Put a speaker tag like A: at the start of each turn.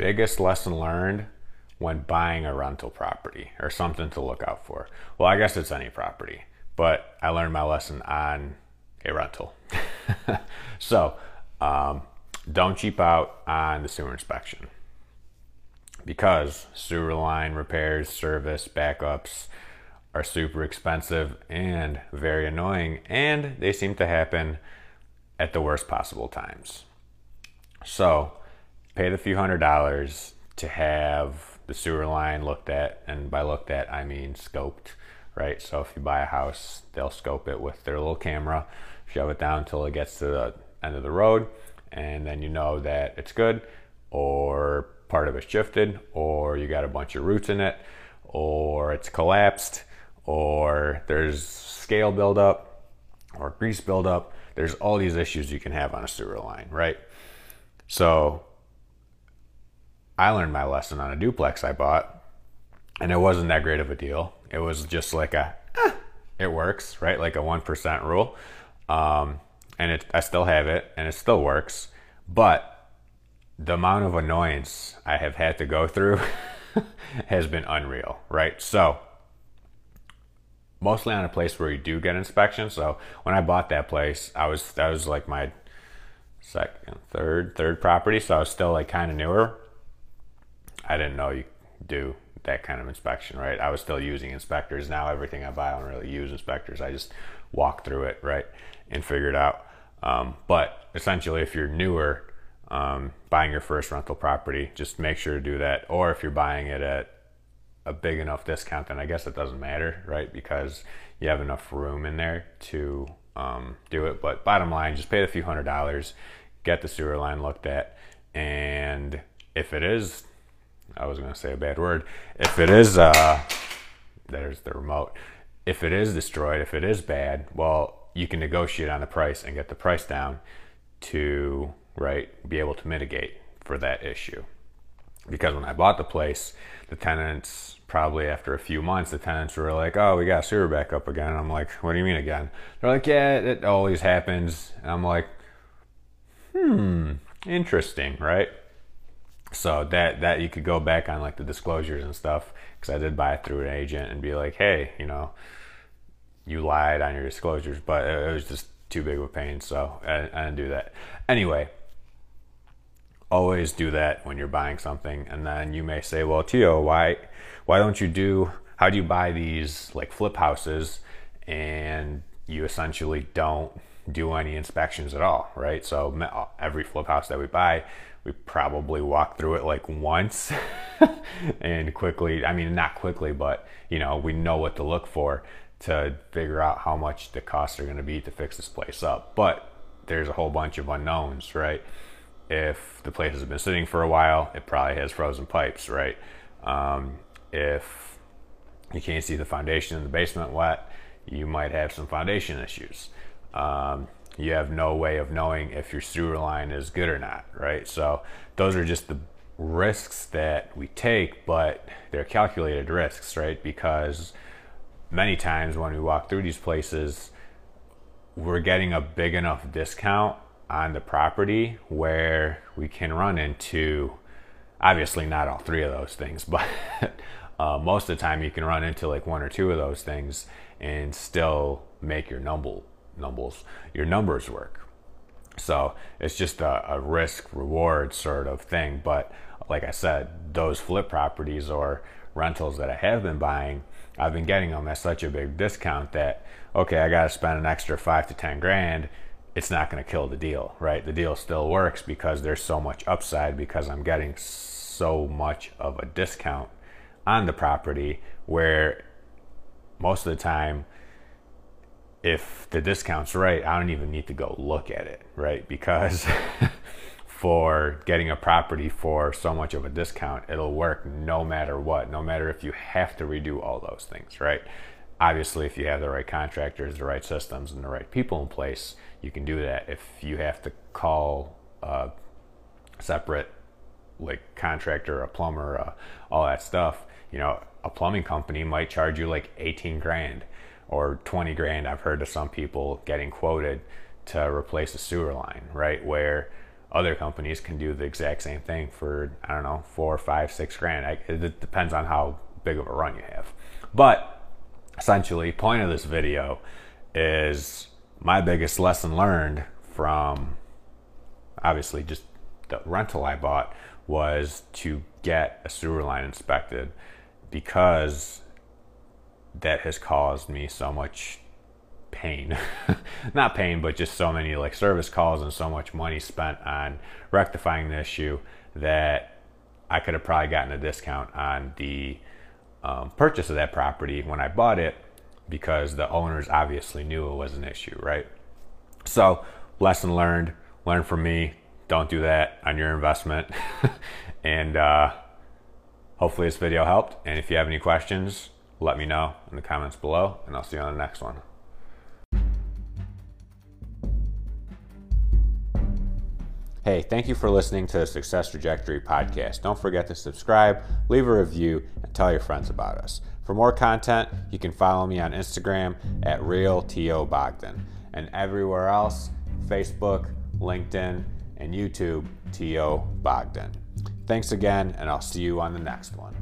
A: Biggest lesson learned when buying a rental property or something to look out for? Well, I guess it's any property, but I learned my lesson on a rental. so um, don't cheap out on the sewer inspection because sewer line repairs, service, backups are super expensive and very annoying, and they seem to happen at the worst possible times. So, paid a few hundred dollars to have the sewer line looked at, and by looked at I mean scoped, right? So if you buy a house, they'll scope it with their little camera, shove it down until it gets to the end of the road, and then you know that it's good, or part of it's shifted, or you got a bunch of roots in it, or it's collapsed, or there's scale buildup, or grease buildup. There's all these issues you can have on a sewer line, right? So I learned my lesson on a duplex I bought, and it wasn't that great of a deal. It was just like a, eh, it works, right? Like a 1% rule. Um, and it, I still have it, and it still works. But the amount of annoyance I have had to go through has been unreal, right? So, mostly on a place where you do get inspections. So when I bought that place, I was that was like my second, third, third property. So I was still like kind of newer. I didn't know you do that kind of inspection, right? I was still using inspectors. Now everything I buy, I don't really use inspectors. I just walk through it, right, and figure it out. Um, but essentially, if you're newer, um, buying your first rental property, just make sure to do that. Or if you're buying it at a big enough discount, then I guess it doesn't matter, right? Because you have enough room in there to um, do it. But bottom line, just pay a few hundred dollars, get the sewer line looked at, and if it is I was going to say a bad word. If it is, uh, there's the remote. If it is destroyed, if it is bad, well, you can negotiate on the price and get the price down to right be able to mitigate for that issue. Because when I bought the place, the tenants probably after a few months, the tenants were like, "Oh, we got sewer back up again." I'm like, "What do you mean again?" They're like, "Yeah, it always happens." And I'm like, "Hmm, interesting, right?" So that that you could go back on like the disclosures and stuff because I did buy it through an agent and be like, hey, you know, you lied on your disclosures, but it was just too big of a pain, so I, I didn't do that. Anyway, always do that when you're buying something, and then you may say, well, T.O., why why don't you do? How do you buy these like flip houses and you essentially don't do any inspections at all, right? So every flip house that we buy we probably walk through it like once and quickly i mean not quickly but you know we know what to look for to figure out how much the costs are going to be to fix this place up. But there's a whole bunch of unknowns right? If the place has been sitting for a while it probably has frozen pipes right? Um, if you can't see the foundation in the basement wet you might have some foundation issues um, you have no way of knowing if your sewer line is good or not, right? So those are just the risks that we take, but they're calculated risks, right? Because many times when we walk through these places, we're getting a big enough discount on the property where we can run into obviously not all three of those things, but uh, most of the time you can run into like one or two of those things and still make your number numbers, your numbers work. So it's just a, a risk reward sort of thing. But like I said, those flip properties or rentals that I have been buying, I've been getting them at such a big discount that okay, I got to spend an extra five to ten grand. It's not going to kill the deal, right? The deal still works because there's so much upside because I'm getting so much of a discount on the property where most of the time if the discount's right, I don't even need to go look at it, right? Because for getting a property for so much of a discount. It'll work no matter what, no matter if you have to redo all those things, right? Obviously, if you have the right contractors, the right systems, and the right people in place, you can do that. If you have to call a separate like contractor, a plumber, uh, all that stuff, you know, a plumbing company might charge you like 18 grand or 20 grand. I've heard of some people getting quoted to replace a sewer line, right? Where other companies can do the exact same thing for, I don't know, four, five, six grand. I, it depends on how big of a run you have. But essentially, point of this video is my biggest lesson learned from obviously just the rental I bought was to get a sewer line inspected because that has caused me so much pain. Not pain but just so many like service calls and so much money spent on rectifying the issue that i could have probably gotten a discount on the um, purchase of that property when i bought it because the owners obviously knew it was an issue right? So lesson learned. Learn from me. Don't do that on your investment. And uh, hopefully this video helped and if you have any questions let me know in the comments below, and I'll see you on the next one. Hey, thank you for listening to the Success Trajectory podcast. Don't forget to subscribe, leave a review, and tell your friends about us. For more content, you can follow me on Instagram at RealTOBogdan and everywhere else Facebook, LinkedIn, and YouTube, T.O. Bogdan. Thanks again, and I'll see you on the next one.